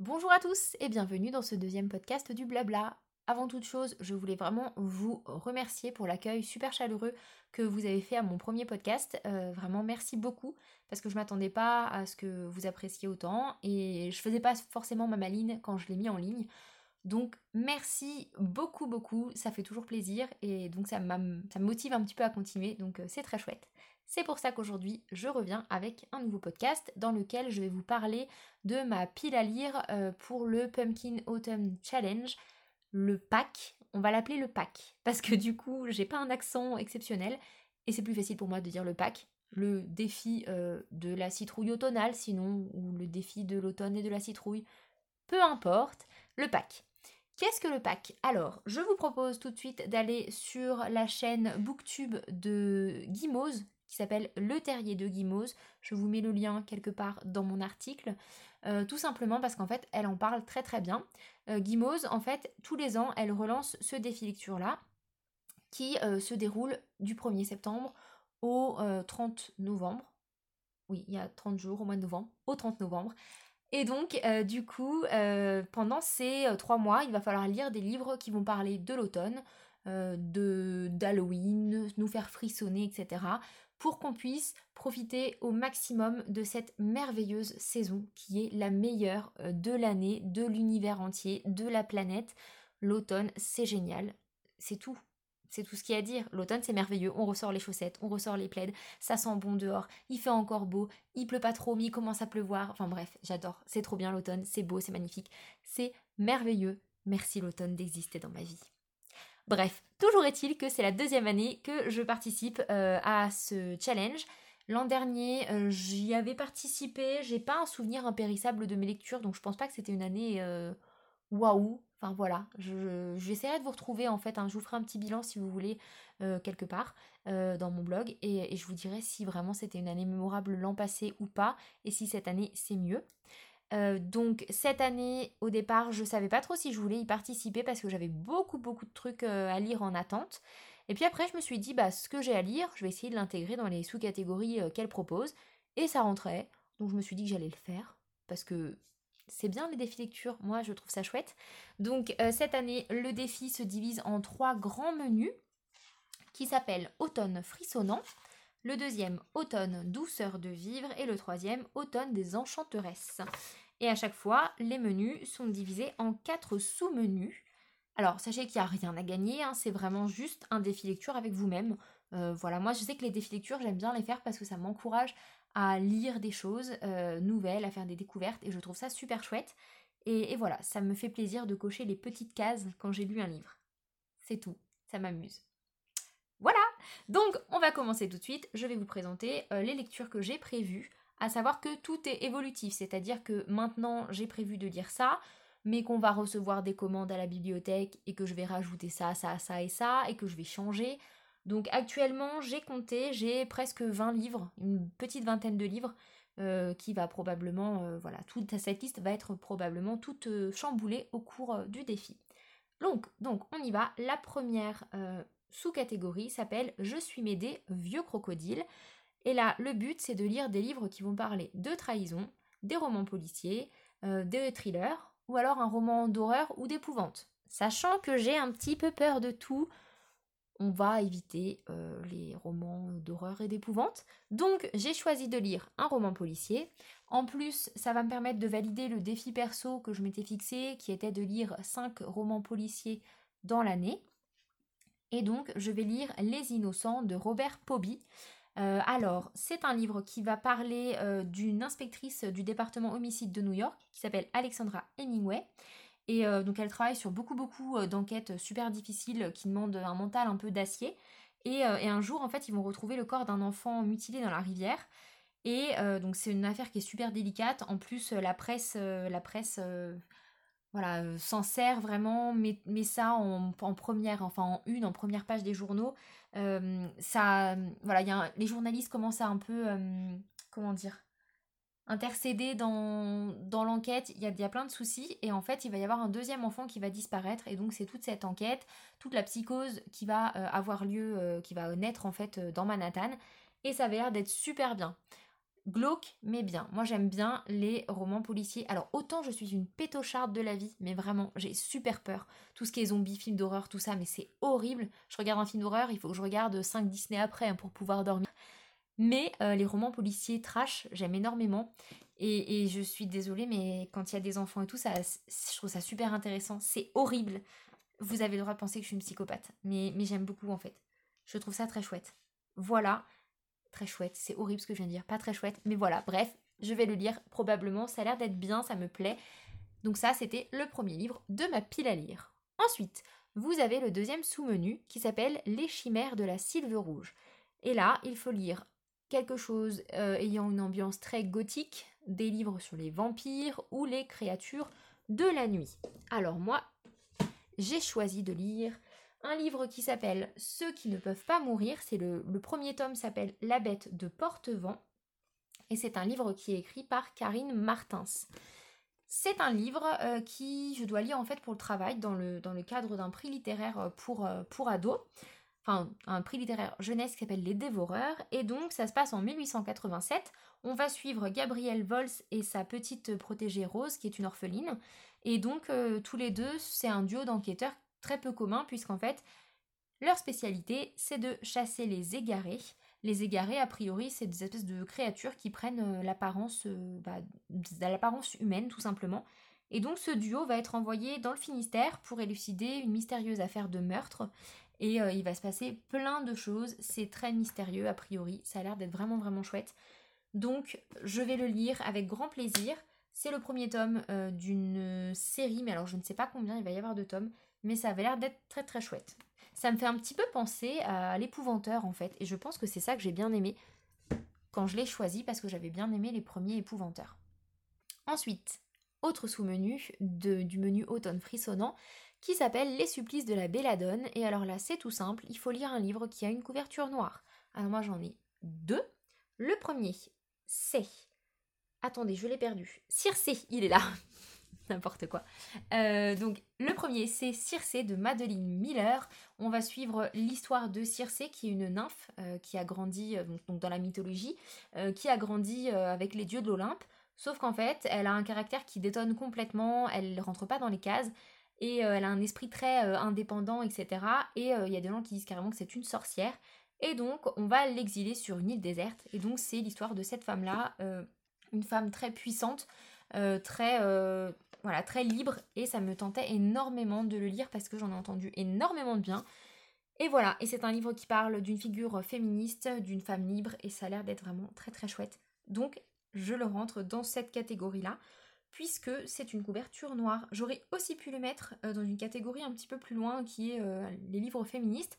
Bonjour à tous et bienvenue dans ce deuxième podcast du Blabla. Avant toute chose, je voulais vraiment vous remercier pour l'accueil super chaleureux que vous avez fait à mon premier podcast. Euh, vraiment merci beaucoup parce que je m'attendais pas à ce que vous appréciez autant et je faisais pas forcément ma maline quand je l'ai mis en ligne. Donc merci beaucoup beaucoup, ça fait toujours plaisir et donc ça, ça me motive un petit peu à continuer, donc euh, c'est très chouette. C'est pour ça qu'aujourd'hui je reviens avec un nouveau podcast dans lequel je vais vous parler de ma pile à lire euh, pour le Pumpkin Autumn Challenge, le pack. On va l'appeler le pack parce que du coup j'ai pas un accent exceptionnel et c'est plus facile pour moi de dire le pack. Le défi euh, de la citrouille automnale sinon ou le défi de l'automne et de la citrouille, peu importe, le pack. Qu'est-ce que le pack? Alors, je vous propose tout de suite d'aller sur la chaîne Booktube de Guimauze, qui s'appelle Le Terrier de Guimauze. Je vous mets le lien quelque part dans mon article. Euh, tout simplement parce qu'en fait, elle en parle très très bien. Euh, en fait, tous les ans, elle relance ce défi lecture-là, qui euh, se déroule du 1er septembre au 30 euh, novembre. Oui, il y a 30 jours au mois de novembre, au 30 novembre. Et donc, du coup, pendant ces trois mois, il va falloir lire des livres qui vont parler de l'automne, d'Halloween, nous faire frissonner, etc. pour qu'on puisse profiter au maximum de cette merveilleuse saison qui est la meilleure de l'année, de l'univers entier, de la planète. L'automne, c'est génial. C'est tout. C'est tout ce qu'il y a à dire. L'automne, c'est merveilleux. On ressort les chaussettes, on ressort les plaides, ça sent bon dehors, il fait encore beau, il pleut pas trop, mais il commence à pleuvoir. Enfin bref, j'adore. C'est trop bien l'automne, c'est beau, c'est magnifique. C'est merveilleux. Merci l'automne d'exister dans ma vie. Bref, toujours est-il que c'est la deuxième année que je participe euh, à ce challenge. L'an dernier, euh, j'y avais participé. J'ai pas un souvenir impérissable de mes lectures, donc je pense pas que c'était une année euh, waouh. Enfin voilà, j'essaierai de vous retrouver en fait, hein, je vous ferai un petit bilan si vous voulez quelque part dans mon blog et, je vous dirai si vraiment c'était une année mémorable l'an passé ou pas et si cette année c'est mieux. Euh, donc cette année au départ je savais pas trop si je voulais y participer parce que j'avais beaucoup beaucoup de trucs à lire en attente. Et puis après je me suis dit bah ce que j'ai à lire je vais essayer de l'intégrer dans les sous-catégories qu'elle propose et ça rentrait. Donc je me suis dit que j'allais le faire parce que c'est bien les défis lecture, moi je trouve ça chouette. Donc euh, cette année, le défi se divise en trois grands menus qui s'appellent Automne frissonnant, le deuxième Automne douceur de vivre et le troisième Automne des enchanteresses. Et à chaque fois, les menus sont divisés en quatre sous-menus. Alors sachez qu'il n'y a rien à gagner, hein, c'est vraiment juste un défi lecture avec vous-même. Euh, voilà, moi je sais que les défis lecture, j'aime bien les faire parce que ça m'encourage à lire des choses euh, nouvelles, à faire des découvertes, et je trouve ça super chouette. Et, voilà, ça me fait plaisir de cocher les petites cases quand j'ai lu un livre. C'est tout, ça m'amuse. Donc on va commencer tout de suite. Je vais vous présenter euh, les lectures que j'ai prévues, à savoir que tout est évolutif, c'est-à-dire que maintenant j'ai prévu de lire ça, mais qu'on va recevoir des commandes à la bibliothèque et que je vais rajouter ça, ça, ça et ça, et que je vais changer. Donc actuellement, j'ai compté, j'ai presque 20 livres, une petite vingtaine de livres, euh, qui va probablement, euh, voilà, toute cette liste va être probablement toute chamboulée au cours du défi. Donc, donc, on y va. La première sous-catégorie s'appelle Je suis Médée, vieux crocodile. Et là, le but, c'est de lire des livres qui vont parler de trahison, des romans policiers, des thrillers, ou alors un roman d'horreur ou d'épouvante. Sachant que j'ai un petit peu peur de tout, on va éviter euh, les romans d'horreur et d'épouvante. Donc j'ai choisi de lire un roman policier. En plus, ça va me permettre de valider le défi perso que je m'étais fixé, qui était de lire 5 romans policiers dans l'année. Et donc je vais lire Les Innocents de Robert Poby. Euh, alors, c'est un livre qui va parler euh, d'une inspectrice du département homicide de New York qui s'appelle Alexandra Hemingway et euh, donc elle travaille sur beaucoup beaucoup d'enquêtes super difficiles qui demandent un mental un peu d'acier. Et, et, un jour, en fait, ils vont retrouver le corps d'un enfant mutilé dans la rivière. Et donc c'est une affaire qui est super délicate. En plus, la presse, la presse voilà, s'en sert vraiment, met, ça en, première, enfin en une, en première page des journaux. ça, voilà, y a les journalistes commencent à un peu, comment dire, intercéder dans, dans l'enquête, il y a, y a, plein de soucis et en fait il va y avoir un deuxième enfant qui va disparaître et donc c'est toute cette enquête, toute la psychose qui va euh, avoir lieu, euh, qui va naître en fait euh, dans Manhattan et ça avait l'air d'être super bien. Glauque mais bien. Moi j'aime bien les romans policiers. Alors autant je suis une pétocharde de la vie, mais vraiment j'ai super peur. Tout ce qui est zombies, films d'horreur, tout ça, mais c'est horrible. Je regarde un film d'horreur, il faut que je regarde 5 Disney après hein, pour pouvoir dormir. Mais euh, les romans policiers trash, j'aime énormément. Et, je suis désolée, mais quand il y a des enfants et tout, ça, je trouve ça super intéressant. C'est horrible. Vous avez le droit de penser que je suis une psychopathe, mais, mais j'aime beaucoup en fait. Je trouve ça très chouette. Voilà, très chouette. C'est horrible ce que je viens de dire, pas très chouette, mais voilà. Bref, je vais le lire probablement. Ça a l'air d'être bien, ça me plaît. Donc ça, c'était le premier livre de ma pile à lire. Ensuite, vous avez le deuxième sous-menu qui s'appelle Les chimères de la sylve rouge. Et là, il faut lire quelque chose euh, ayant une ambiance très gothique, des livres sur les vampires ou les créatures de la nuit. Alors moi, j'ai choisi de lire un livre qui s'appelle Ceux qui ne peuvent pas mourir. C'est le, premier tome s'appelle La bête de Portevent. Et c'est un livre qui est écrit par Karine Martins. C'est un livre euh, qui je dois lire en fait pour le travail dans le, dans le cadre d'un prix littéraire pour, euh, pour ados. Enfin, un prix littéraire jeunesse qui s'appelle Les Dévoreurs. Et donc, ça se passe en 1887. On va suivre Gabrielle Vols et sa petite protégée Rose, qui est une orpheline. Et donc, euh, tous les deux, c'est un duo d'enquêteurs très peu commun puisqu'en fait, leur spécialité, c'est de chasser les égarés. Les égarés, a priori, c'est des espèces de créatures qui prennent euh, l'apparence euh, bah, l'apparence humaine, tout simplement. Et donc ce duo va être envoyé dans le Finistère pour élucider une mystérieuse affaire de meurtre. Et euh, il va se passer plein de choses. C'est très mystérieux, a priori. Ça a l'air d'être vraiment, vraiment chouette. Donc je vais le lire avec grand plaisir. C'est le premier tome d'une série, mais alors je ne sais pas combien il va y avoir de tomes mais ça avait l'air d'être très très chouette. Ça me fait un petit peu penser à l'épouvanteur en fait, et je pense que c'est ça que j'ai bien aimé quand je l'ai choisi parce que j'avais bien aimé les premiers épouvanteurs. Ensuite, autre sous-menu du menu automne frissonnant qui s'appelle Les supplices de la belladone, et alors là c'est tout simple, il faut lire un livre qui a une couverture noire. Alors moi j'en ai deux. Le premier, c'est... Attendez, je l'ai perdu. Circé, il est là. N'importe quoi. Euh, donc le premier c'est Circé de Madeleine Miller. On va suivre l'histoire de Circé qui est une nymphe euh, qui a grandi euh, donc, dans la mythologie, qui a grandi avec les dieux de l'Olympe. Sauf qu'en fait elle a un caractère qui détonne complètement, elle rentre pas dans les cases et elle a un esprit très indépendant etc. Et il y a des gens qui disent carrément que c'est une sorcière. Et donc on va l'exiler sur une île déserte. Et donc c'est l'histoire de cette femme là, une femme très puissante. très voilà, très libre et ça me tentait énormément de le lire parce que j'en ai entendu énormément de bien. Et voilà, et c'est un livre qui parle d'une figure féministe, d'une femme libre et ça a l'air d'être vraiment très très chouette. Donc je le rentre dans cette catégorie-là puisque c'est une couverture noire. J'aurais aussi pu le mettre euh, dans une catégorie un petit peu plus loin qui est euh, les livres féministes.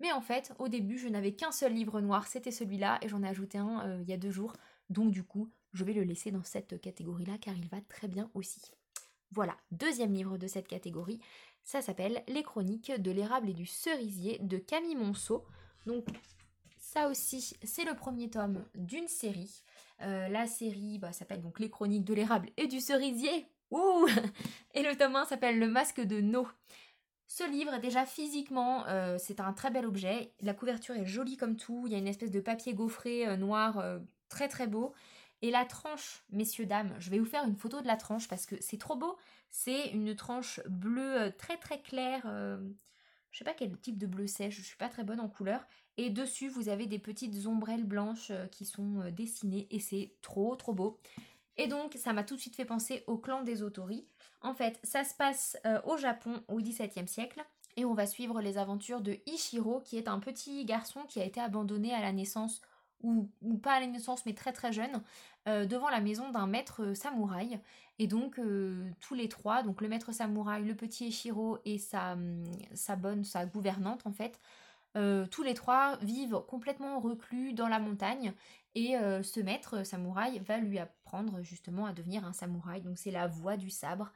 Mais en fait, au début, je n'avais qu'un seul livre noir, c'était celui-là, et j'en ai ajouté un euh, il y a deux jours. Donc du coup, je vais le laisser dans cette catégorie-là car il va très bien aussi. Voilà, deuxième livre de cette catégorie. Ça s'appelle Les chroniques de l'érable et du cerisier de Camille Monceau. Donc ça aussi, c'est le premier tome d'une série. Euh, la série bah, s'appelle donc Les chroniques de l'érable et du cerisier. Ouh Et le tome 1 s'appelle Le masque de No. Ce livre, déjà physiquement, euh, c'est un très bel objet. La couverture est jolie comme tout. Il y a une espèce de papier gaufré euh, noir très très beau. Et la tranche, messieurs, dames, je vais vous faire une photo de la tranche parce que c'est trop beau. C'est une tranche bleue euh, très très claire. Euh, je sais pas quel type de bleu c'est, je suis pas très bonne en couleur. Et dessus, vous avez des petites ombrelles blanches euh, qui sont dessinées et c'est trop trop beau. Et donc, ça m'a tout de suite fait penser au clan des Otori. En fait, ça se passe au Japon au XVIIe siècle. Et on va suivre les aventures de Ichiro, qui est un petit garçon qui a été abandonné à la naissance ou, pas à naissance mais très très jeune, euh, devant la maison d'un maître euh, samouraï. Et donc euh, tous les trois, donc le maître samouraï, le petit Eshiro et sa, hum, sa bonne, sa gouvernante en fait, tous les trois vivent complètement reclus dans la montagne et ce maître samouraï va lui apprendre justement à devenir un samouraï. Donc c'est la voie du sabre.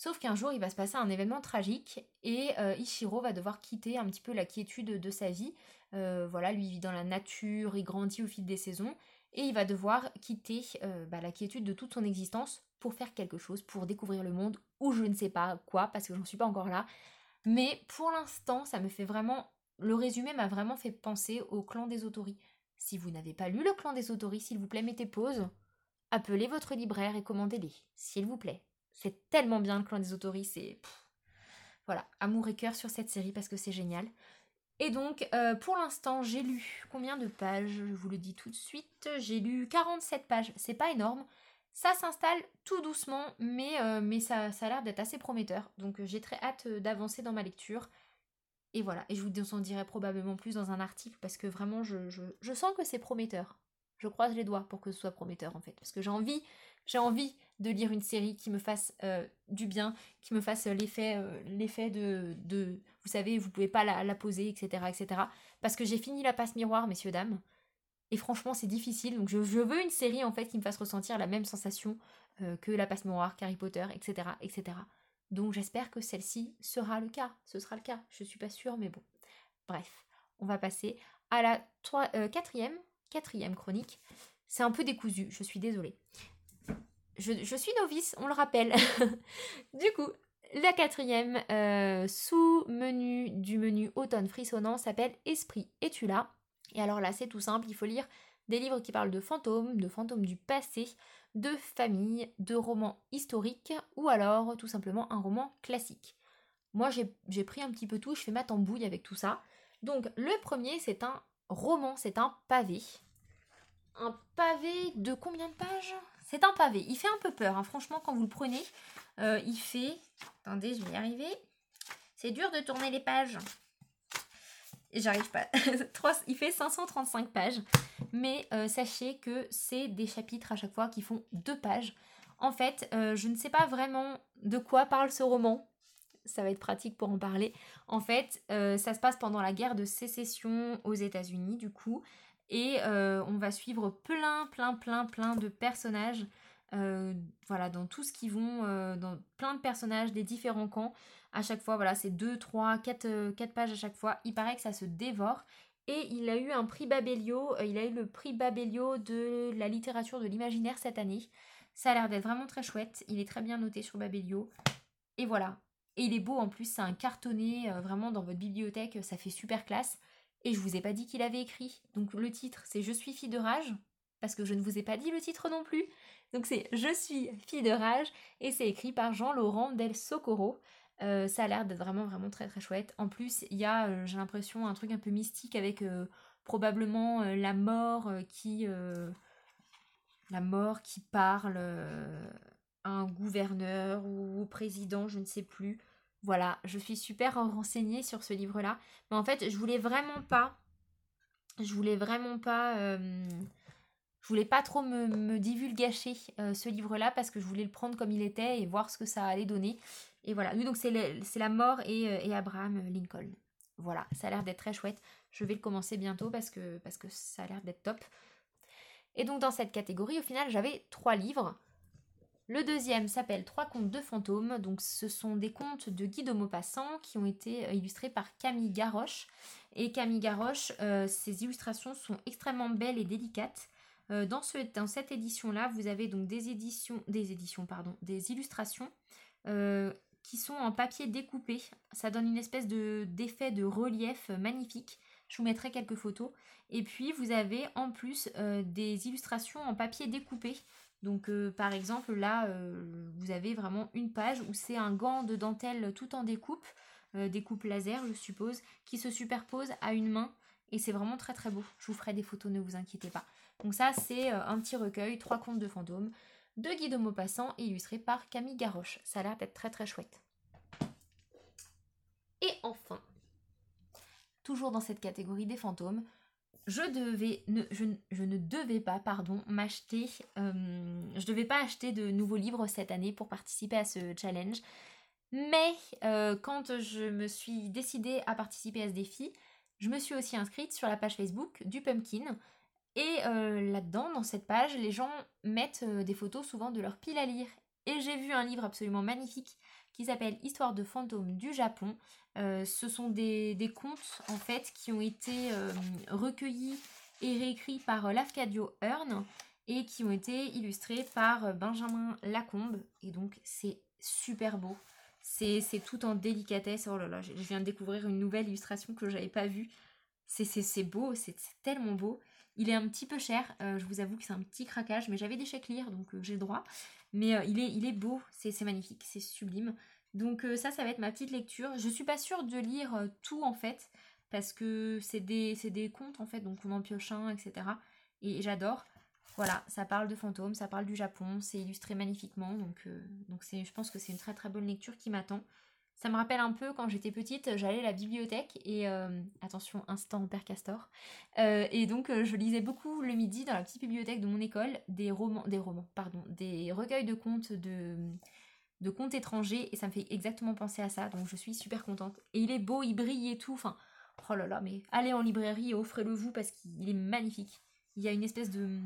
Sauf qu'un jour, il va se passer un événement tragique et Ishiro va devoir quitter un petit peu la quiétude de sa vie euh, voilà, lui vit dans la nature, il grandit au fil des saisons, et il va devoir quitter euh, bah, la quiétude de toute son existence pour faire quelque chose, pour découvrir le monde, ou je ne sais pas quoi, parce que j'en suis pas encore là. Mais pour l'instant, ça me fait vraiment... Le résumé m'a vraiment fait penser au clan des Autori. Si vous n'avez pas lu Le Clan des Autoris, s'il vous plaît, mettez pause. Appelez votre libraire et commandez-les, s'il vous plaît. C'est tellement bien Le Clan des Autoris, c'est... Voilà, amour et cœur sur cette série parce que c'est génial. Et donc, euh, pour l'instant, j'ai lu combien de pages? Je vous le dis tout de suite. J'ai lu 47 pages. C'est pas énorme. Ça s'installe tout doucement, mais, euh, mais ça, ça a l'air d'être assez prometteur. Donc, euh, j'ai très hâte d'avancer dans ma lecture. Et voilà. Et je vous en dirai probablement plus dans un article parce que vraiment, je, je sens que c'est prometteur. Je croise les doigts pour que ce soit prometteur en fait. Parce que j'ai envie j'ai envie de lire une série qui me fasse euh, du bien, qui me fasse l'effet euh, l'effet de, de, Vous savez, vous pouvez pas la, poser, etc., etc. Parce que j'ai fini la passe miroir, messieurs, dames. Et franchement, c'est difficile. Donc je, veux une série, en fait, qui me fasse ressentir la même sensation euh, que la passe miroir, qu'Harry Potter, etc., etc. Donc j'espère que celle-ci sera le cas. Ce sera le cas. Je suis pas sûre, mais bon. Bref, on va passer à la quatrième, quatrième chronique. C'est un peu décousu, je suis désolée je, suis novice, on le rappelle. du coup, la quatrième euh, sous-menu du menu automne frissonnant s'appelle Esprit, es-tu là? Et alors là, c'est tout simple, il faut lire des livres qui parlent de fantômes, de fantômes du passé, de famille, de romans historiques ou alors tout simplement un roman classique. Moi, j'ai pris un petit peu tout, je fais ma tambouille avec tout ça. Donc, le premier, c'est un roman, c'est un pavé. Un pavé de combien de pages? C'est un pavé. Il fait un peu peur, hein. franchement, quand vous le prenez. Euh, il fait... Attendez, je vais y arriver. C'est dur de tourner les pages. J'arrive pas. il fait 535 pages. Mais euh, sachez que c'est des chapitres à chaque fois qui font deux pages. En fait, euh, je ne sais pas vraiment de quoi parle ce roman. Ça va être pratique pour en parler. En fait, ça se passe pendant la guerre de sécession aux États-Unis, du coup. Et euh, on va suivre plein, plein, plein, plein de personnages. Euh, voilà, dans tout ce qui vont, euh, dans plein de personnages des différents camps. À chaque fois, voilà, c'est 2, 3, 4, pages à chaque fois. Il paraît que ça se dévore. Et il a eu un prix Babelio, il a eu le prix Babelio de la littérature de l'imaginaire cette année. Ça a l'air d'être vraiment très chouette. Il est très bien noté sur Babelio. Et voilà. Et il est beau en plus, c'est un cartonné vraiment dans votre bibliothèque, ça fait super classe. Et je vous ai pas dit qu'il avait écrit. Donc le titre, c'est Je suis fille de rage, parce que je ne vous ai pas dit le titre non plus. Donc c'est Je suis fille de rage, et c'est écrit par Jean-Laurent Del Socorro. Euh, ça a l'air d'être vraiment vraiment très très chouette. En plus, il y a, euh, j'ai l'impression, un truc un peu mystique avec euh, probablement la mort qui... la mort qui parle à un gouverneur ou au président, je ne sais plus. Voilà, je suis super renseignée sur ce livre-là. Mais en fait, je voulais vraiment pas. Je voulais vraiment pas. Euh, je voulais pas trop me, me divulgacher euh, ce livre-là parce que je voulais le prendre comme il était et voir ce que ça allait donner. Et voilà. donc c'est la mort et, euh, et, Abraham Lincoln. Voilà, ça a l'air d'être très chouette. Je vais le commencer bientôt parce que, parce que ça a l'air d'être top. Et donc dans cette catégorie, au final, j'avais trois livres. Le deuxième s'appelle Trois contes de fantômes. Donc, ce sont des contes de Guy de Maupassant qui ont été euh, illustrés par Camille Garoche. Et Camille Garoche, euh, ses illustrations sont extrêmement belles et délicates. Euh, dans, cette édition-là, vous avez donc des éditions, des éditions, pardon, des illustrations qui sont en papier découpé. Ça donne une espèce de d'effet de relief magnifique. Je vous mettrai quelques photos. Et puis vous avez en plus des illustrations en papier découpé. Donc euh, par exemple là euh, vous avez vraiment une page où c'est un gant de dentelle tout en découpe, euh, découpe laser je suppose, qui se superpose à une main et c'est vraiment très très beau. Je vous ferai des photos, ne vous inquiétez pas. Donc ça c'est un petit recueil, trois contes de fantômes, de Guy de Maupassant illustré par Camille Garoche. Ça a l'air d'être très très chouette. Et enfin, toujours dans cette catégorie des fantômes, je ne devais pas pardon m'acheter euh, je devais pas acheter de nouveaux livres cette année pour participer à ce challenge. Mais euh, quand je me suis décidée à participer à ce défi je me suis aussi inscrite sur la page Facebook du Pumpkin. Et euh, là-dedans dans cette page les gens mettent des photos souvent de leur pile à lire. Et j'ai vu un livre absolument magnifique qui s'appelle Histoire de fantômes du Japon. Euh, ce sont des, contes en fait qui ont été euh, recueillis et réécrits par euh, Lafcadio Hearn et qui ont été illustrés par Benjamin Lacombe. Et donc c'est super beau. C'est tout en délicatesse. Oh là là, je viens de découvrir une nouvelle illustration que je n'avais pas vue. C'est beau, c'est tellement beau. Il est un petit peu cher, je vous avoue que c'est un petit craquage, mais j'avais des chèques lire, donc j'ai le droit. Mais il, est, il est beau, c'est magnifique, c'est sublime. Donc ça, ça va être ma petite lecture. Je suis pas sûre de lire tout en fait, parce que c'est des, des contes en fait, donc on en pioche un, etc. Et j'adore. Voilà, ça parle de fantômes, ça parle du Japon, c'est illustré magnifiquement, donc, donc je pense que c'est une très très bonne lecture qui m'attend. Ça me rappelle un peu quand j'étais petite, j'allais à la bibliothèque et euh, attention, instant Père Castor. Euh, et donc euh, je lisais beaucoup le midi dans la petite bibliothèque de mon école des romans, des romans, pardon, des recueils de contes de de contes étrangers et ça me fait exactement penser à ça. Donc je suis super contente. Et il est beau, il brille et tout. Enfin, oh là là, mais allez en librairie et offrez-le vous parce qu'il est magnifique. Il y a une espèce de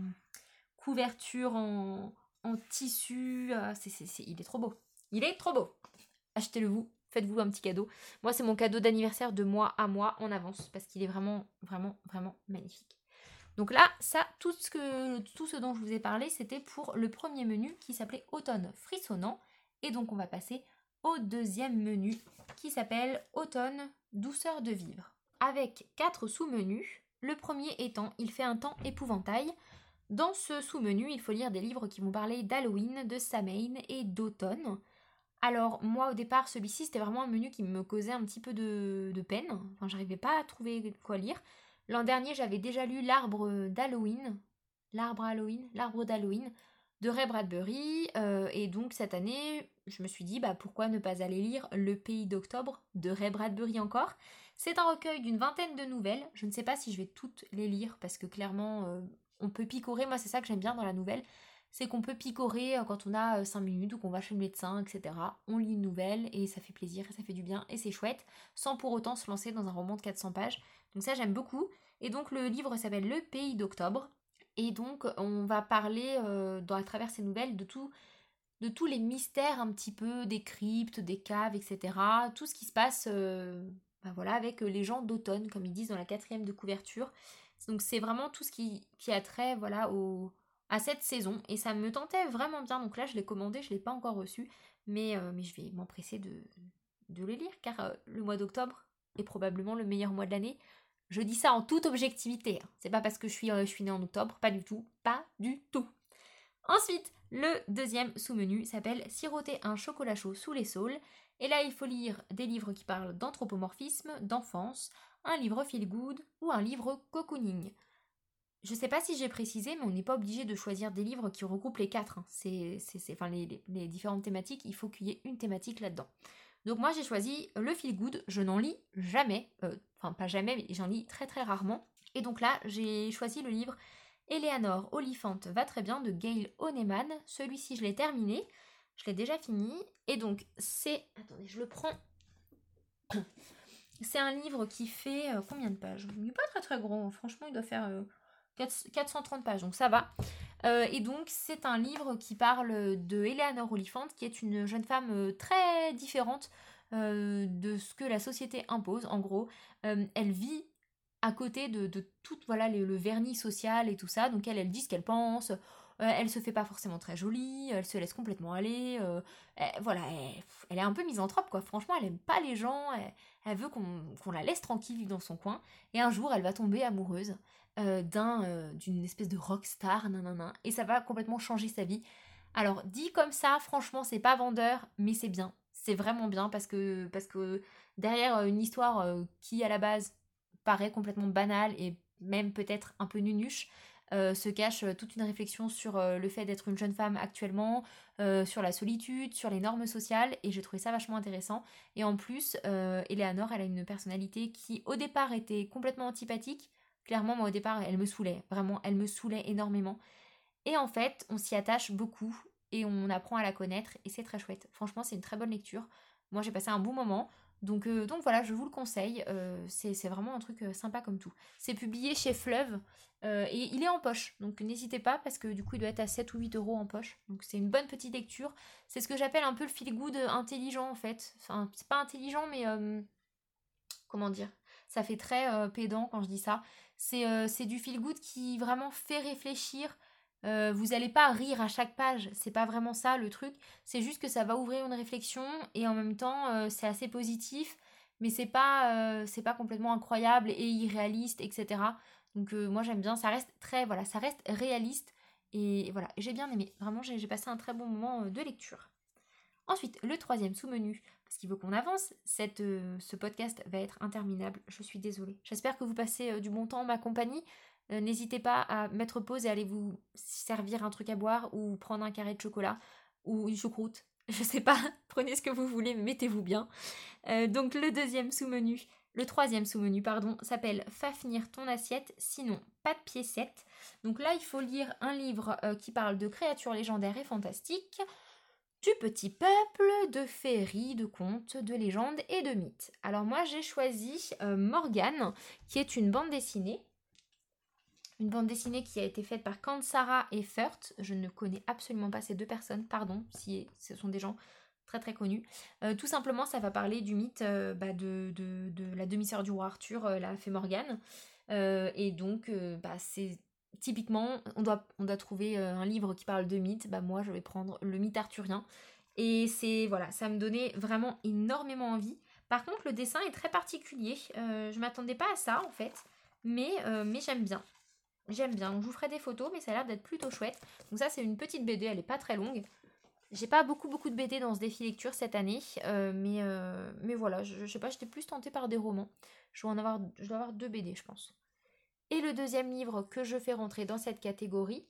couverture en, en tissu. il est trop beau. Il est trop beau. Achetez-le vous faites-vous un petit cadeau. Moi, c'est mon cadeau d'anniversaire de mois à mois en avance parce qu'il est vraiment, vraiment, vraiment magnifique. Donc là, ça, tout ce, que, tout ce dont je vous ai parlé, c'était pour le premier menu qui s'appelait Automne frissonnant. Et donc, on va passer au deuxième menu qui s'appelle Automne douceur de vivre. Avec quatre sous-menus. Le premier étant Il fait un temps épouvantail. Dans ce sous-menu, il faut lire des livres qui vont parler d'Halloween, de Samhain et d'automne. Alors moi au départ celui-ci c'était vraiment un menu qui me causait un petit peu de, peine. Enfin j'arrivais pas à trouver quoi lire. L'an dernier j'avais déjà lu l'arbre d'Halloween. L'arbre Halloween, l'arbre d'Halloween de Ray Bradbury. Euh, et donc cette année je me suis dit bah pourquoi ne pas aller lire Le Pays d'Octobre de Ray Bradbury encore? C'est un recueil d'une vingtaine de nouvelles. Je ne sais pas si je vais toutes les lire parce que clairement euh, on peut picorer. Moi c'est ça que j'aime bien dans la nouvelle c'est qu'on peut picorer euh, quand on a 5 euh, minutes ou qu'on va chez le médecin, etc. On lit une nouvelle et ça fait plaisir et ça fait du bien et c'est chouette, sans pour autant se lancer dans un roman de 400 pages. Donc ça j'aime beaucoup. Et donc le livre s'appelle Le Pays d'Octobre. Et donc on va parler euh, dans, à travers ces nouvelles de tout de tous les mystères un petit peu des cryptes, des caves, etc. Tout ce qui se passe bah voilà, avec les gens d'automne, comme ils disent dans la quatrième de couverture. Donc c'est vraiment tout ce qui, qui a trait voilà, au, cette saison et ça me tentait vraiment bien. Donc là, je l'ai commandé, je l'ai pas encore reçu, mais, euh, je vais m'empresser de, de les lire car euh, le mois d'octobre est probablement le meilleur mois de l'année. Je dis ça en toute objectivité. Hein. C'est pas parce que je suis, euh, je suis née en octobre, pas du tout, pas du tout. Ensuite, le deuxième sous-menu s'appelle Siroter un chocolat chaud sous les saules. Et là, il faut lire des livres qui parlent d'anthropomorphisme, d'enfance, un livre feel good ou un livre cocooning. Je sais pas si j'ai précisé, mais on n'est pas obligé de choisir des livres qui regroupent les quatre. Hein. C'est, enfin, les, différentes thématiques, il faut qu'il y ait une thématique là-dedans. Donc moi j'ai choisi le feel good, je n'en lis jamais, euh, enfin pas jamais, mais j'en lis très très rarement. Et donc là j'ai choisi le livre Eleanor Oliphant va très bien de Gail Honeyman. Celui-ci je l'ai terminé, je l'ai déjà fini. Et donc c'est... Attendez, je le prends. C'est un livre qui fait euh, combien de pages? Il n'est pas très très grand, franchement il doit faire... Euh, 430 pages, donc ça va. Euh, et donc c'est un livre qui parle de Eleanor Oliphant, qui est une jeune femme euh, très différente euh, de ce que la société impose. En gros, elle vit à côté de, tout voilà, le vernis social et tout ça. Donc elle, elle dit ce qu'elle pense. elle se fait pas forcément très jolie, elle se laisse complètement aller. voilà, elle, est un peu misanthrope quoi. Franchement, elle aime pas les gens, elle, veut qu'on la laisse tranquille dans son coin. Et un jour, elle va tomber amoureuse euh, euh, d'une espèce de rockstar, nanana, et ça va complètement changer sa vie. Alors dit comme ça, franchement, c'est pas vendeur, mais c'est bien. C'est vraiment bien parce que parce que derrière euh, une histoire qui à la base paraît complètement banale et même peut-être un peu nunuche, se cache toute une réflexion sur le fait d'être une jeune femme actuellement, sur la solitude, sur les normes sociales, et j'ai trouvé ça vachement intéressant. Et en plus, Eleanor, elle a une personnalité qui au départ était complètement antipathique, Clairement, moi au départ, elle me saoulait. Vraiment, elle me saoulait énormément. Et en fait, on s'y attache beaucoup et on apprend à la connaître et c'est très chouette. Franchement, c'est une très bonne lecture. Moi, j'ai passé un bon moment. Donc, euh, donc voilà, je vous le conseille. Euh, c'est vraiment un truc euh, sympa comme tout. C'est publié chez Fleuve et il est en poche. Donc n'hésitez pas parce que du coup, il doit être à 7 ou 8 euros en poche. Donc c'est une bonne petite lecture. C'est ce que j'appelle un peu le feel good intelligent en fait. Enfin, c'est pas intelligent, mais comment dire? Ça fait très pédant quand je dis ça. Euh, c'est du feel good qui vraiment fait réfléchir. Euh, vous n'allez pas rire à chaque page, c'est pas vraiment ça le truc. C'est juste que ça va ouvrir une réflexion et en même temps euh, c'est assez positif, mais c'est pas pas complètement incroyable et irréaliste, etc. Donc moi j'aime bien, ça reste très, voilà, ça reste réaliste. Et voilà, j'ai bien aimé. Vraiment, j'ai passé un très bon moment de lecture. Ensuite, le troisième sous-menu, parce qu'il veut qu'on avance, cette, ce podcast va être interminable, je suis désolée. J'espère que vous passez du bon temps en ma compagnie. N'hésitez pas à mettre pause et aller vous servir un truc à boire ou prendre un carré de chocolat ou une choucroute. Je sais pas, prenez ce que vous voulez, mais mettez-vous bien. donc le deuxième sous-menu, le troisième sous-menu, pardon, s'appelle Fafnir ton assiette, sinon pas de piécette. Donc là, il faut lire un livre euh, qui parle de créatures légendaires et fantastiques, du petit peuple, de féeries, de contes, de légendes et de mythes. Alors moi, j'ai choisi euh, Morgane, qui est une bande dessinée. Une bande dessinée qui a été faite par Kansara et Furt. Je ne connais absolument pas ces deux personnes, pardon, si ce sont des gens très très connu. Euh, tout simplement, ça va parler du mythe euh, bah, de, la demi-sœur du roi Arthur, la fée Morgane. et donc, bah, c'est typiquement, on doit, on doit trouver un livre qui parle de mythe. Bah, moi, je vais prendre le mythe arthurien. Et c'est, voilà, ça me donnait vraiment énormément envie. Par contre, le dessin est très particulier. je m'attendais pas à ça, en fait. Mais, mais j'aime bien. J'aime bien. je vous ferai des photos, mais ça a l'air d'être plutôt chouette. Donc ça, c'est une petite BD, elle est pas très longue. J'ai pas beaucoup beaucoup de BD dans ce défi lecture cette année, euh, mais, euh, mais voilà, je, sais pas, j'étais plus tentée par des romans. Je dois en avoir, je dois avoir deux BD, je pense. Et le deuxième livre que je fais rentrer dans cette catégorie,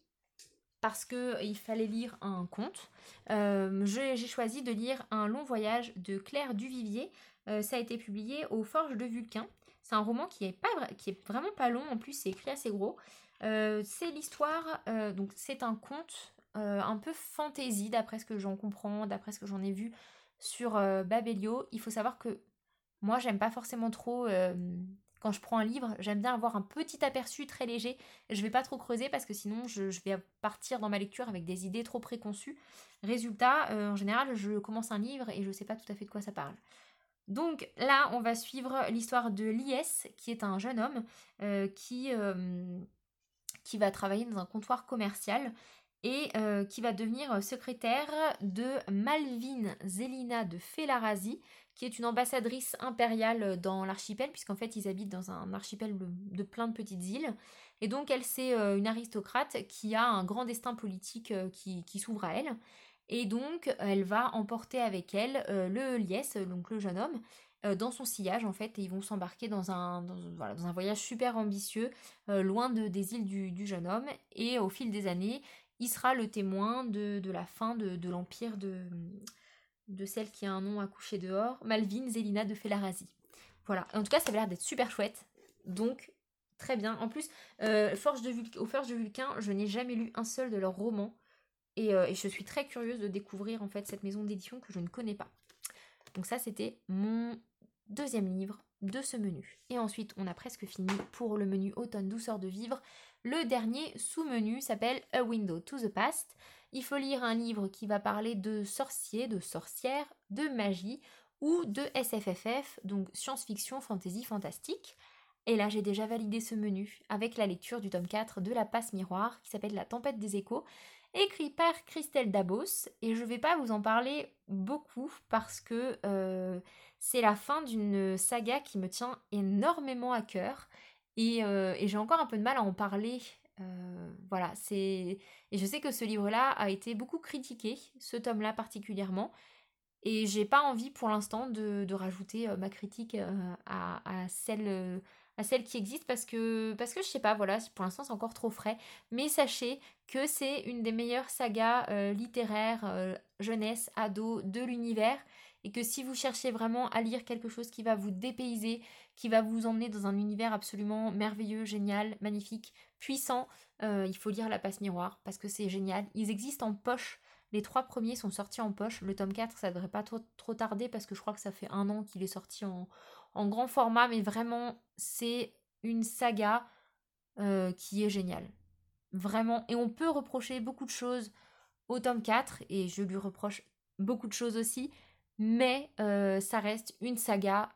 parce que euh, fallait lire un conte, j'ai choisi de lire Un long voyage de Claire Duvivier. ça a été publié aux Forges de Vulcain. C'est un roman qui est, vraiment pas long, en plus c'est écrit assez gros. c'est l'histoire, donc c'est un conte euh, un peu fantaisie d'après ce que j'en comprends, d'après ce que j'en ai vu sur euh, Babelio. Il faut savoir que moi j'aime pas forcément trop euh, quand je prends un livre, j'aime bien avoir un petit aperçu très léger. Je vais pas trop creuser parce que sinon je, vais partir dans ma lecture avec des idées trop préconçues. Résultat, en général, je commence un livre et je sais pas tout à fait de quoi ça parle. Donc là, on va suivre l'histoire de Lies, qui est un jeune homme qui, qui va travailler dans un comptoir commercial et euh, qui va devenir euh, secrétaire de Malvine Zelina de Felarazi, qui est une ambassadrice impériale dans l'archipel, puisqu'en fait ils habitent dans un archipel de plein de petites îles. Et donc elle c'est euh, une aristocrate qui a un grand destin politique qui, s'ouvre à elle. Et donc elle va emporter avec elle le Lies, donc le jeune homme, dans son sillage en fait, et ils vont s'embarquer dans un, dans, un voyage super ambitieux, loin de, des îles du, du, jeune homme. Et au fil des années, il sera le témoin de, la fin de, l'empire de, celle qui a un nom à coucher dehors, Malvin Zélina de Felarazi. Voilà, en tout cas ça avait l'air d'être super chouette, donc très bien. En plus, euh, de au Forge de Vulcain, je n'ai jamais lu un seul de leurs romans, euh, et, je suis très curieuse de découvrir en fait cette maison d'édition que je ne connais pas. Donc ça c'était mon deuxième livre de ce menu. Et ensuite, on a presque fini pour le menu automne douceur de vivre. Le dernier sous-menu s'appelle A Window to the Past. Il faut lire un livre qui va parler de sorciers, de sorcières, de magie ou de SFFF, donc science-fiction, fantasy, fantastique. Et là, j'ai déjà validé ce menu avec la lecture du tome 4 de La Passe Miroir qui s'appelle La Tempête des Échos, écrit par Christelle Dabos. Et je ne vais pas vous en parler beaucoup parce que euh, c'est la fin d'une saga qui me tient énormément à cœur euh, et, j'ai encore un peu de mal à en parler. Euh, voilà, c'est. Et je sais que ce livre-là a été beaucoup critiqué, ce tome-là particulièrement. Et j'ai pas envie pour l'instant de, rajouter euh, ma critique à, celle, à qui existe parce que, parce que je sais pas, voilà, pour l'instant c'est encore trop frais. Mais sachez que c'est une des meilleures sagas littéraires, jeunesse, ado de l'univers et que si vous cherchez vraiment à lire quelque chose qui va vous dépayser, qui va vous emmener dans un univers absolument merveilleux, génial, magnifique, puissant, euh, il faut lire La Passe Miroir parce que c'est génial. Ils existent en poche. Les trois premiers sont sortis en poche. Le tome 4, ça devrait pas trop, trop tarder parce que je crois que ça fait un an qu'il est sorti en, grand format, mais vraiment, c'est une saga euh, qui est géniale. Vraiment. Et on peut reprocher beaucoup de choses au tome 4, et je lui reproche beaucoup de choses aussi, mais euh, ça reste une saga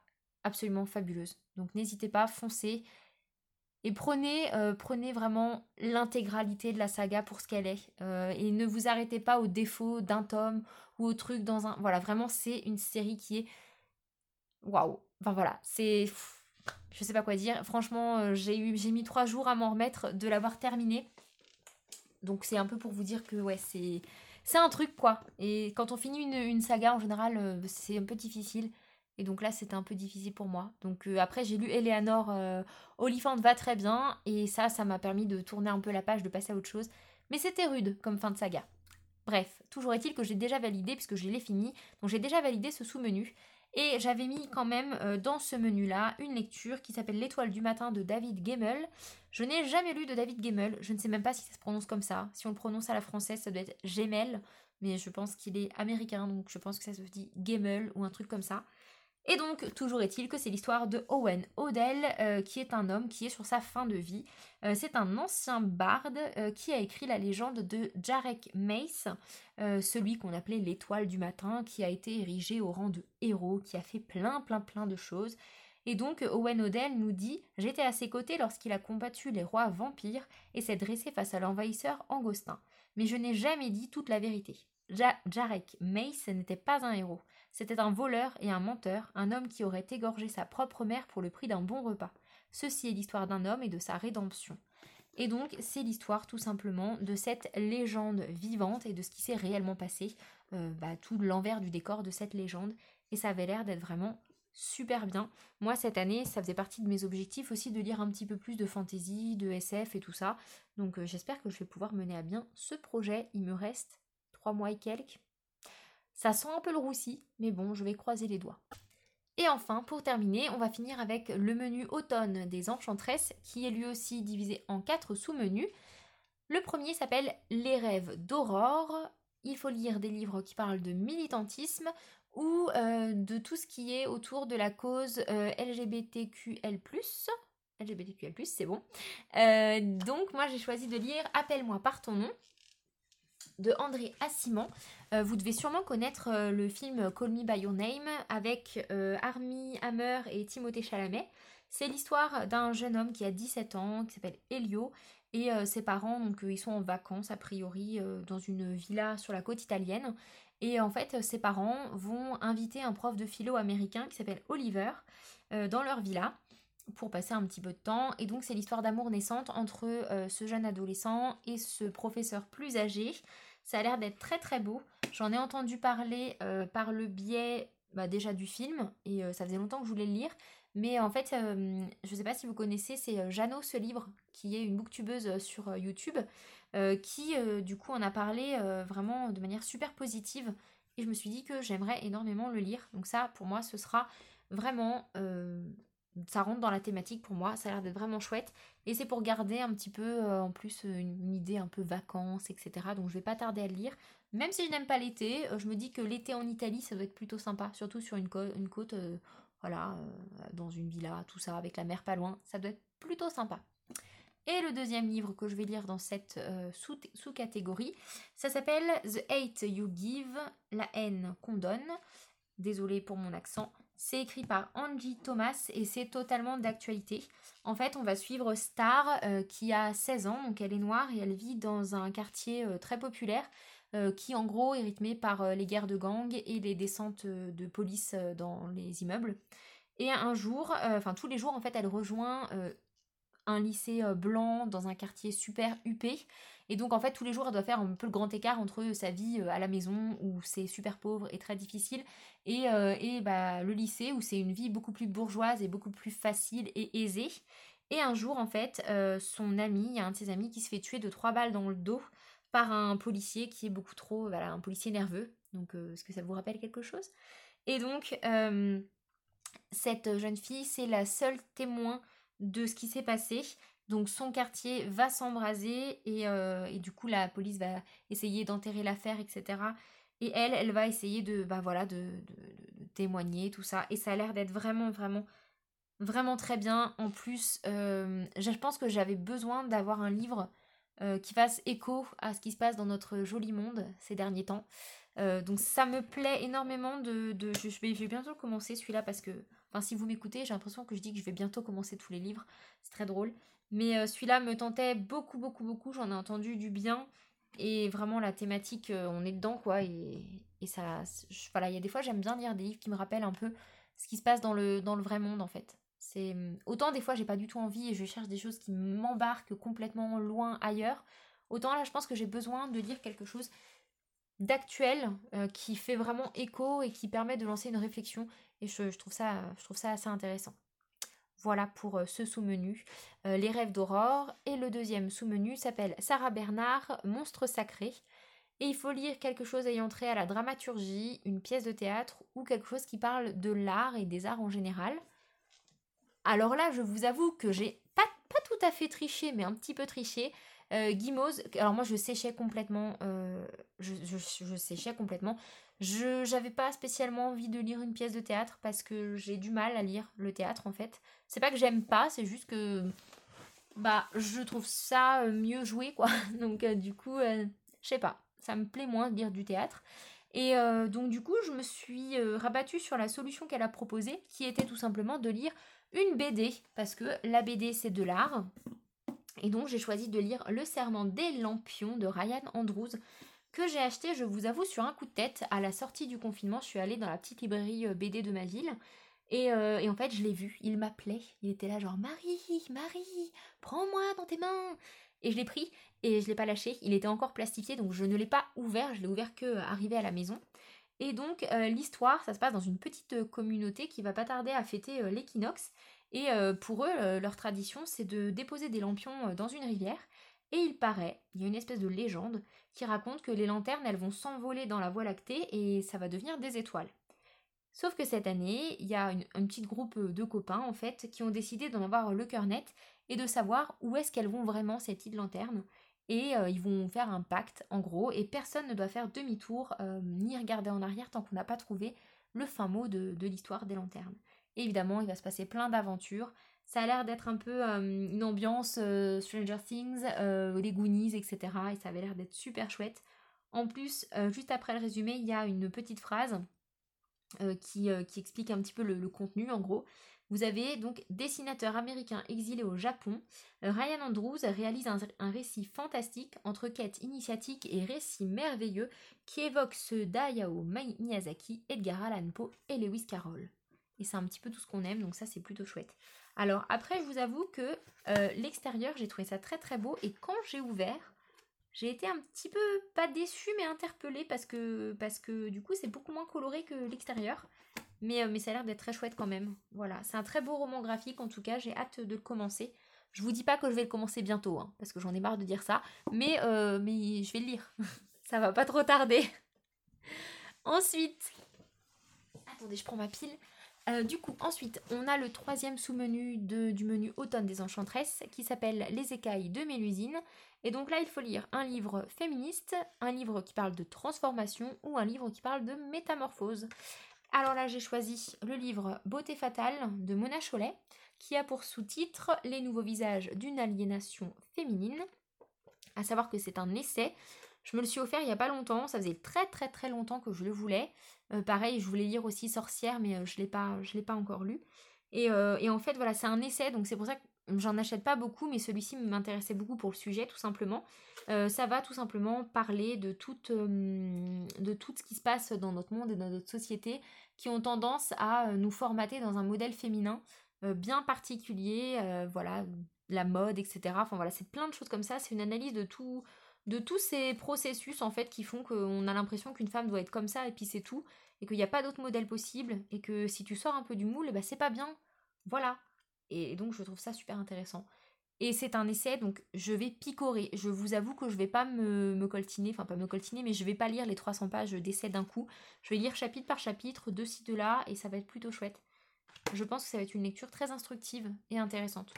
absolument fabuleuse. Donc n'hésitez pas, foncez et prenez, euh, prenez vraiment l'intégralité de la saga pour ce qu'elle est. Euh, et ne vous arrêtez pas au défaut d'un tome ou au truc dans un... Voilà, vraiment c'est une série qui est... Waouh Enfin voilà, c'est... je sais pas quoi dire. Franchement, j'ai eu, mis trois jours à m'en remettre de l'avoir terminé. Donc c'est un peu pour vous dire que ouais, c'est, c'est un truc quoi. Et quand on finit une, saga en général, euh, c'est un peu difficile. Et donc là, c'était un peu difficile pour moi. Donc euh, après, j'ai lu Eleanor Oliphant va très bien. Et ça, ça m'a permis de tourner un peu la page, de passer à autre chose. Mais c'était rude comme fin de saga. Bref, toujours est-il que j'ai déjà validé, puisque je l'ai fini. Donc j'ai déjà validé ce sous-menu. Et j'avais mis quand même euh, dans ce menu-là une lecture qui s'appelle L'étoile du matin de David Gemmel. Je n'ai jamais lu de David Gemmel, je ne sais même pas si ça se prononce comme ça. Si on le prononce à la française, ça doit être Gemmel, mais je pense qu'il est américain, donc je pense que ça se dit Gemmel ou un truc comme ça. Et donc, toujours est-il que c'est l'histoire de Owen Odell, euh, qui est un homme qui est sur sa fin de vie. Euh, c'est un ancien barde euh, qui a écrit la légende de Jarek Mace, celui qu'on appelait l'étoile du matin, qui a été érigé au rang de héros, qui a fait plein, plein, plein de choses. Et donc, Owen Odell nous dit J'étais à ses côtés lorsqu'il a combattu les rois vampires et s'est dressé face à l'envahisseur Angostin. Mais je n'ai jamais dit toute la vérité. Jarek Mace n'était pas un héros. C'était un voleur et un menteur, un homme qui aurait égorgé sa propre mère pour le prix d'un bon repas. Ceci est l'histoire d'un homme et de sa rédemption. Et donc, c'est l'histoire tout simplement de cette légende vivante et de ce qui s'est réellement passé, euh, bah, tout l'envers du décor de cette légende. Et ça avait l'air d'être vraiment super bien. Moi, cette année, ça faisait partie de mes objectifs aussi de lire un petit peu plus de fantasy, de SF et tout ça. Donc, euh, j'espère que je vais pouvoir mener à bien ce projet. Il me reste trois mois et quelques. Ça sent un peu le roussi, mais bon, je vais croiser les doigts. Et enfin, pour terminer, on va finir avec le menu automne des Enchantresses, qui est lui aussi divisé en quatre sous-menus. Le premier s'appelle Les rêves d'aurore. Il faut lire des livres qui parlent de militantisme ou euh, de tout ce qui est autour de la cause euh, LGBTQL+. LGBTQL+, c'est bon. Euh, donc moi j'ai choisi de lire Appelle-moi par ton nom de André Assimon. Euh, vous devez sûrement connaître euh, le film Call Me By Your Name avec euh, Armie Hammer et Timothée Chalamet. C'est l'histoire d'un jeune homme qui a 17 ans, qui s'appelle Elio, et ses parents, donc ils sont en vacances a priori dans une villa sur la côte italienne. Et en fait, ses parents vont inviter un prof de philo américain qui s'appelle Oliver dans leur villa pour passer un petit peu de temps. Et donc c'est l'histoire d'amour naissante entre ce jeune adolescent et ce professeur plus âgé ça a l'air d'être très très beau. J'en ai entendu parler euh, par le biais bah, déjà du film et euh, ça faisait longtemps que je voulais le lire. Mais en fait, euh, je ne sais pas si vous connaissez, c'est Jeannot ce livre qui est une booktubeuse sur YouTube qui du coup en a parlé vraiment de manière super positive et je me suis dit que j'aimerais énormément le lire. Donc ça pour moi ce sera vraiment ça rentre dans la thématique pour moi, ça a l'air d'être vraiment chouette. Et c'est pour garder un petit peu euh, en plus euh, une, idée un peu vacances, etc. Donc je vais pas tarder à le lire. Même si je n'aime pas l'été, euh, je me dis que l'été en Italie, ça doit être plutôt sympa. Surtout sur une, une côte, voilà, dans une villa, tout ça, avec la mer pas loin. Ça doit être plutôt sympa. Et le deuxième livre que je vais lire dans cette sous-catégorie, ça s'appelle The Hate You Give, la haine qu'on donne. Désolée pour mon accent. C'est écrit par Angie Thomas et c'est totalement d'actualité. En fait, on va suivre Star euh, qui a 16 ans, donc elle est noire et elle vit dans un quartier euh, très populaire euh, qui en gros est rythmé par les guerres de gang et les descentes de police dans les immeubles. Et un jour, enfin tous les jours en fait, elle rejoint un lycée blanc dans un quartier super huppé et donc en fait tous les jours elle doit faire un peu le grand écart entre sa vie euh, à la maison où c'est super pauvre et très difficile et, euh, et bah, le lycée où c'est une vie beaucoup plus bourgeoise et beaucoup plus facile et aisée. Et un jour en fait euh, son ami, il y a un de ses amis qui se fait tuer de trois balles dans le dos par un policier qui est beaucoup trop, voilà, un policier nerveux. Donc est-ce que ça vous rappelle quelque chose? Et donc cette jeune fille c'est la seule témoin de ce qui s'est passé donc son quartier va s'embraser euh, et, du coup la police va essayer d'enterrer l'affaire, etc. Et elle, elle va essayer de, bah voilà, de, témoigner, tout ça. Et ça a l'air d'être vraiment, vraiment, vraiment très bien. En plus, euh, je pense que j'avais besoin d'avoir un livre euh, qui fasse écho à ce qui se passe dans notre joli monde ces derniers temps. donc ça me plaît énormément de... je, vais, je vais bientôt commencer celui-là parce que... Enfin, si vous m'écoutez, j'ai l'impression que je dis que je vais bientôt commencer tous les livres. C'est très drôle. Mais euh, celui-là me tentait beaucoup, beaucoup, beaucoup. J'en ai entendu du bien. Et vraiment, la thématique, euh, on est dedans, quoi. Et, ça. voilà, il y a des fois, j'aime bien lire des livres qui me rappellent un peu ce qui se passe dans le, dans le vrai monde, en fait. C'est autant des fois j'ai pas du tout envie et je cherche des choses qui m'embarquent complètement loin ailleurs. Autant là je pense que j'ai besoin de lire quelque chose d'actuel euh, qui fait vraiment écho et qui permet de lancer une réflexion et je, trouve, ça, je trouve ça assez intéressant. Voilà pour euh, ce sous-menu, euh, les rêves d'aurore. Et le deuxième sous-menu s'appelle Sarah Bernard, Monstre sacré. Et il faut lire quelque chose ayant trait à la dramaturgie, une pièce de théâtre ou quelque chose qui parle de l'art et des arts en général. Alors là, je vous avoue que j'ai pas, pas tout à fait triché, mais un petit peu triché. Euh, alors moi je séchais complètement, euh, je, séchais complètement. Je j'avais pas spécialement envie de lire une pièce de théâtre parce que j'ai du mal à lire le théâtre en fait. C'est pas que j'aime pas, c'est juste que bah je trouve ça mieux joué quoi. Donc euh, du coup, je sais pas, ça me plaît moins de lire du théâtre. Et donc du coup, je me suis rabattue sur la solution qu'elle a proposée, qui était tout simplement de lire une BD, parce que la BD c'est de l'art. Et donc j'ai choisi de lire Le serment des lampions de Ryan Andrews, que j'ai acheté, je vous avoue, sur un coup de tête. À la sortie du confinement, je suis allée dans la petite librairie euh, BD de ma ville. Euh, et, en fait, je l'ai vu, il m'appelait. Il était là genre Marie, Marie, prends-moi dans tes mains. Et je l'ai pris et je l'ai pas lâché. Il était encore plastifié, donc je ne l'ai pas ouvert. Je l'ai ouvert que euh, arrivé à la maison. Et donc l'histoire, ça se passe dans une petite communauté qui va pas tarder à fêter l'équinoxe. Et euh, pour eux, euh, leur tradition, c'est de déposer des lampions euh, dans une rivière. Et il paraît, il y a une espèce de légende qui raconte que les lanternes, elles vont s'envoler dans la Voie lactée et ça va devenir des étoiles. Sauf que cette année, il y a une, un petit groupe de copains, en fait, qui ont décidé d'en avoir le cœur net et de savoir où est-ce qu'elles vont vraiment, ces petites lanternes. Et ils vont faire un pacte, en gros, et personne ne doit faire demi-tour ni regarder en arrière tant qu'on n'a pas trouvé le fin mot de l'histoire des lanternes évidemment, il va se passer plein d'aventures. Ça a l'air d'être un peu euh, une ambiance euh, Stranger Things, euh, les Goonies, etc. Et ça avait l'air d'être super chouette. En plus, juste après le résumé, il y a une petite phrase qui, explique un petit peu le, contenu en gros. Vous avez donc dessinateur américain exilé au Japon. Ryan Andrews réalise un, récit fantastique entre quête initiatique et récit merveilleux qui évoque ceux d'Ayao Miyazaki, Edgar Allan Poe et Lewis Carroll. Et c'est un petit peu tout ce qu'on aime, donc ça c'est plutôt chouette. Alors après, je vous avoue que euh, l'extérieur, j'ai trouvé ça très très beau. Et quand j'ai ouvert, j'ai été un petit peu, pas déçue, mais interpellée parce que, parce que du coup c'est beaucoup moins coloré que l'extérieur. Mais, euh, mais ça a l'air d'être très chouette quand même. Voilà, c'est un très beau roman graphique en tout cas, j'ai hâte de le commencer. Je vous dis pas que je vais le commencer bientôt, hein, parce que j'en ai marre de dire ça, mais, euh, mais je vais le lire. ça va pas trop tarder. Ensuite, attendez, je prends ma pile. Euh, du coup, ensuite, on a le troisième sous-menu du menu Automne des Enchantresses qui s'appelle Les écailles de Mélusine. Et donc là, il faut lire un livre féministe, un livre qui parle de transformation ou un livre qui parle de métamorphose. Alors là, j'ai choisi le livre Beauté fatale de Mona Cholet qui a pour sous-titre Les nouveaux visages d'une aliénation féminine. À savoir que c'est un essai je me le suis offert il n'y a pas longtemps, ça faisait très très très longtemps que je le voulais. Euh, pareil, je voulais lire aussi Sorcière, mais euh, je ne l'ai pas, encore lu. Euh, et, en fait, voilà, c'est un essai, donc c'est pour ça que j'en achète pas beaucoup, mais celui-ci m'intéressait beaucoup pour le sujet, tout simplement. ça va tout simplement parler de tout, de tout ce qui se passe dans notre monde et dans notre société, qui ont tendance à nous formater dans un modèle féminin bien particulier, voilà, la mode, etc. Enfin voilà, c'est plein de choses comme ça, c'est une analyse de tout de tous ces processus en fait qui font qu'on a l'impression qu'une femme doit être comme ça et puis c'est tout et qu'il n'y a pas d'autre modèle possible et que si tu sors un peu du moule, bah c'est pas bien. Voilà. Et donc je trouve ça super intéressant. Et c'est un essai, donc je vais picorer. Je vous avoue que je vais pas me, me coltiner, enfin pas me coltiner, mais je vais pas lire les 300 pages d'essai d'un coup. Je vais lire chapitre par chapitre, de ci, de là, et ça va être plutôt chouette. Je pense que ça va être une lecture très instructive et intéressante.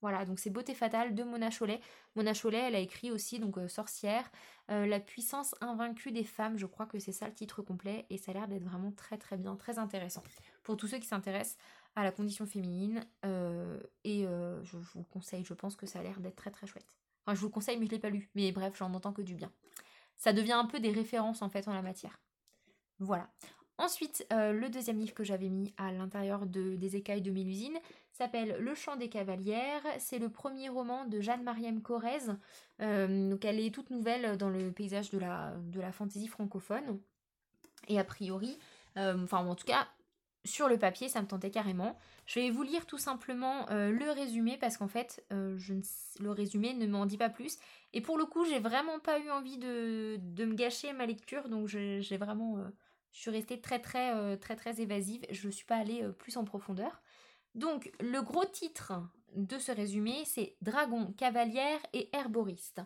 Voilà, donc c'est Beauté fatale de Mona Chollet. Mona Chollet, elle a écrit aussi donc euh, Sorcière, euh, La puissance invaincue des femmes, je crois que c'est ça le titre complet, et ça a l'air d'être vraiment très très bien, très intéressant. Pour tous ceux qui s'intéressent à la condition féminine, euh, et je, vous conseille, je pense que ça a l'air d'être très très chouette. Enfin, je vous conseille, mais je ne l'ai pas lu, mais bref, j'en entends que du bien. Ça devient un peu des références en fait en la matière. Voilà. Ensuite, le deuxième livre que j'avais mis à l'intérieur des écailles de Mélusine, s'appelle Le chant des cavalières. C'est le premier roman de Jeanne-Marième Corrèze. Euh, donc elle est toute nouvelle dans le paysage de la, de la fantaisie francophone. Et a priori, euh, enfin en tout cas, sur le papier, ça me tentait carrément. Je vais vous lire tout simplement euh, le résumé parce qu'en fait, euh, le résumé ne m'en dit pas plus. Et pour le coup, j'ai vraiment pas eu envie de, me gâcher ma lecture, donc j'ai vraiment, euh, je suis restée très très très très évasive. Je ne suis pas allée plus en profondeur. Donc, le gros titre de ce résumé, c'est Dragon, cavalière et herboriste.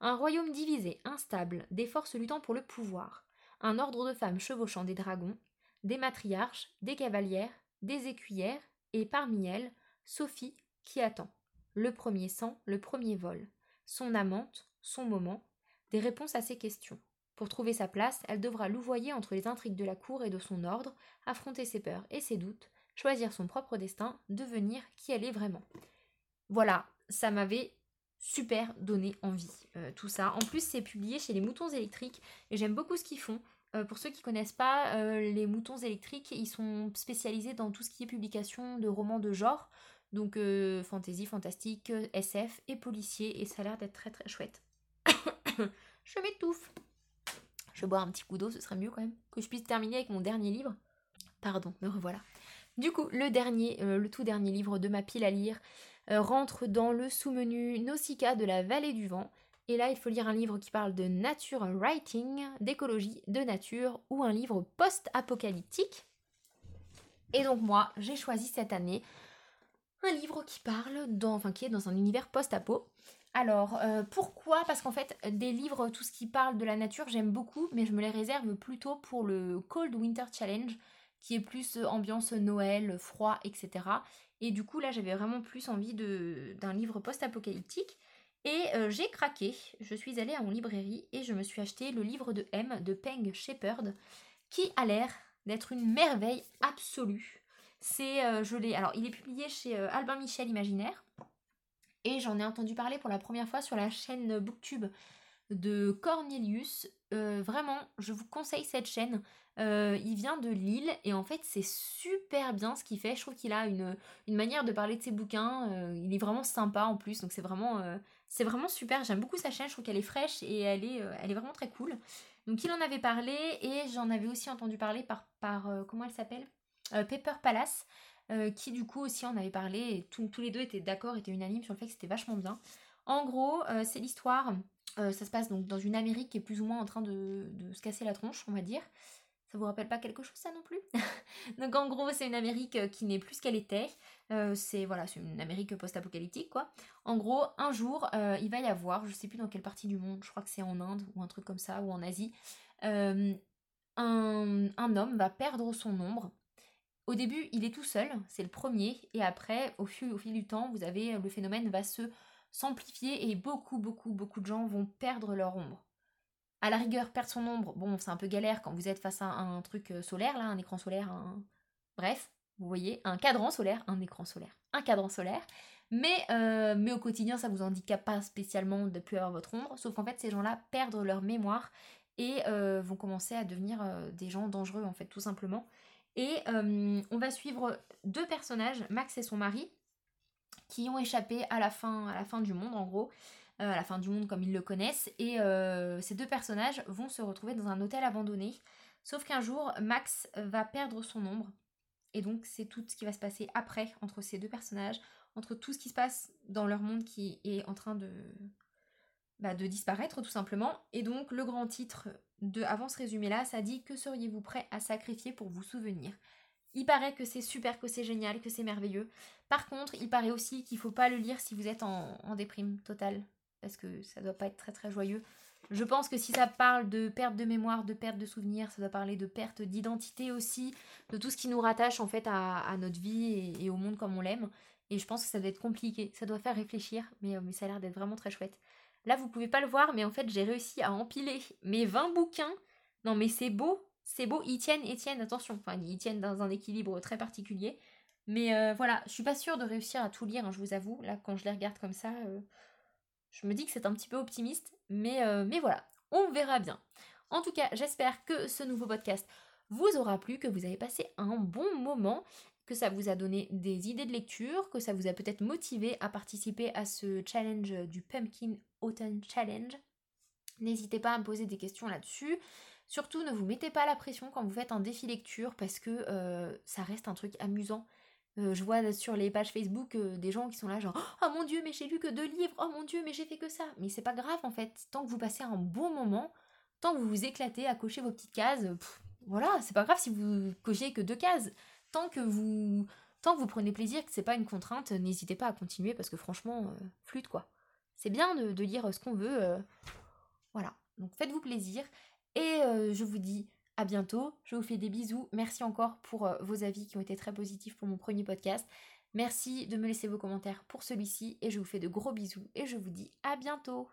Un royaume divisé, instable, des forces luttant pour le pouvoir. Un ordre de femmes chevauchant des dragons, des matriarches, des cavalières, des écuyères, et parmi elles, Sophie qui attend. Le premier sang, le premier vol. Son amante, son moment, des réponses à ses questions. Pour trouver sa place, elle devra louvoyer entre les intrigues de la cour et de son ordre, affronter ses peurs et ses doutes, choisir son propre destin, devenir qui elle est vraiment. Voilà, ça m'avait super donné envie, euh, tout ça. En plus, c'est publié chez les moutons électriques, et j'aime beaucoup ce qu'ils font. Euh, pour ceux qui connaissent pas, euh, les moutons électriques, ils sont spécialisés dans tout ce qui est publication de romans de genre, donc fantasy, fantastique, SF et policier, et ça a l'air d'être très très chouette. je m'étouffe. Je vais boire un petit coup d'eau, ce serait mieux quand même que je puisse terminer avec mon dernier livre. Pardon, me revoilà. Du coup, le dernier, le tout dernier livre de ma pile à lire rentre dans le sous-menu Nausicaa de la vallée du vent et là, il faut lire un livre qui parle de nature writing, d'écologie, de nature, ou un livre post-apocalyptique. Et donc moi, j'ai choisi cette année un livre qui parle, dans, enfin qui est dans un univers post-apo. Alors, euh, pourquoi? Parce qu'en fait, des livres, tout ce qui parle de la nature, j'aime beaucoup, mais je me les réserve plutôt pour le Cold Winter Challenge, qui est plus ambiance Noël, froid, etc. Et du coup, là, j'avais vraiment plus envie d'un livre post-apocalyptique. Et euh, j'ai craqué, je suis allée à mon librairie et je me suis acheté le livre de M de Peng Shepherd, qui a l'air d'être une merveille absolue. C'est, euh, je l'ai, alors il est publié chez euh, Albin Michel Imaginaire, et j'en ai entendu parler pour la première fois sur la chaîne Booktube de Cornelius. vraiment, je vous conseille cette chaîne. il vient de Lille et en fait c'est super bien ce qu'il fait. Je trouve qu'il a une, manière de parler de ses bouquins. il est vraiment sympa en plus, donc c'est vraiment c'est vraiment super, j'aime beaucoup sa chaîne, je trouve qu'elle est fraîche et elle est, euh, vraiment très cool. Donc il en avait parlé et j'en avais aussi entendu parler par, par euh, comment elle s'appelle? Euh, Pepper Palace, qui du coup aussi en avait parlé et tous les deux étaient d'accord, étaient unanimes sur le fait que c'était vachement bien. En gros, c'est l'histoire, ça se passe donc dans une Amérique qui est plus ou moins en train de, de se casser la tronche, on va dire. Ça vous rappelle pas quelque chose ça non plus? Donc en gros c'est une Amérique euh, qui n'est plus ce qu'elle était. Euh, c'est voilà, c'est une Amérique post-apocalyptique quoi. En gros un jour euh, il va y avoir, je sais plus dans quelle partie du monde, je crois que c'est en Inde ou un truc comme ça ou en Asie, un, un, homme va perdre son ombre. Au début il est tout seul, c'est le premier, et après au fil, du temps vous avez le phénomène va se s'amplifier et beaucoup beaucoup beaucoup de gens vont perdre leur ombre. À la rigueur, perdre son ombre, bon, c'est un peu galère quand vous êtes face à un, truc euh, solaire, là, un écran solaire, un... Bref, vous voyez, un cadran solaire, un écran solaire, un cadran solaire. Mais, euh, mais au quotidien, ça vous handicape pas spécialement de plus avoir votre ombre, sauf qu'en fait, ces gens-là perdent leur mémoire et euh, vont commencer à devenir des gens dangereux, en fait, tout simplement. Et on va suivre deux personnages, Max et son mari, qui ont échappé à la fin, à la fin du monde, en gros. Euh, à la fin du monde comme ils le connaissent. Et euh, ces deux personnages vont se retrouver dans un hôtel abandonné. Sauf qu'un jour, Max va perdre son ombre. Et donc c'est tout ce qui va se passer après entre ces deux personnages, entre tout ce qui se passe dans leur monde qui est en train de, bah, de disparaître tout simplement. Et donc le grand titre de avant ce résumé là, ça dit que seriez-vous prêt à sacrifier pour vous souvenir? Il paraît que c'est super, que c'est génial, que c'est merveilleux. Par contre, il paraît aussi qu'il faut pas le lire si vous êtes en, en déprime totale parce que ça doit pas être très très joyeux. Je pense que si ça parle de perte de mémoire, de perte de souvenirs, ça doit parler de perte d'identité aussi, de tout ce qui nous rattache en fait à, notre vie et, au monde comme on l'aime. Et je pense que ça doit être compliqué, ça doit faire réfléchir, mais, euh, mais ça a l'air d'être vraiment très chouette. Là, vous pouvez pas le voir, mais en fait, j'ai réussi à empiler mes 20 bouquins. Non, mais c'est beau, c'est beau, ils tiennent, ils tiennent, attention, enfin, ils tiennent dans un équilibre très particulier. Mais euh, voilà, je suis pas sûre de réussir à tout lire, hein, je vous avoue. Là, quand je les regarde comme ça, euh, je me dis que c'est un petit peu optimiste, mais, euh, mais voilà, on verra bien. En tout cas, j'espère que ce nouveau podcast vous aura plu, que vous avez passé un bon moment, que ça vous a donné des idées de lecture, que ça vous a peut-être motivé à participer à ce challenge du Pumpkin Autumn Challenge. N'hésitez pas à me poser des questions là-dessus. Surtout, ne vous mettez pas la pression quand vous faites un défi lecture parce que euh, ça reste un truc amusant. Euh, je vois sur les pages Facebook euh, des gens qui sont là genre Oh mon dieu, mais j'ai lu que deux livres, oh mon dieu, mais j'ai fait que ça. Mais c'est pas grave en fait, tant que vous passez un bon moment, tant que vous vous éclatez à cocher vos petites cases, voilà, c'est pas grave si vous cochez que deux cases. Tant que vous, tant que vous prenez plaisir, que c'est pas une contrainte, n'hésitez pas à continuer parce que franchement, flûte quoi. C'est bien de, lire ce qu'on veut. voilà, donc faites-vous plaisir. Et je vous dis à bientôt. Je vous fais des bisous. Merci encore pour euh, vos avis qui ont été très positifs pour mon premier podcast. Merci de me laisser vos commentaires pour celui-ci et je vous fais de gros bisous et je vous dis à bientôt.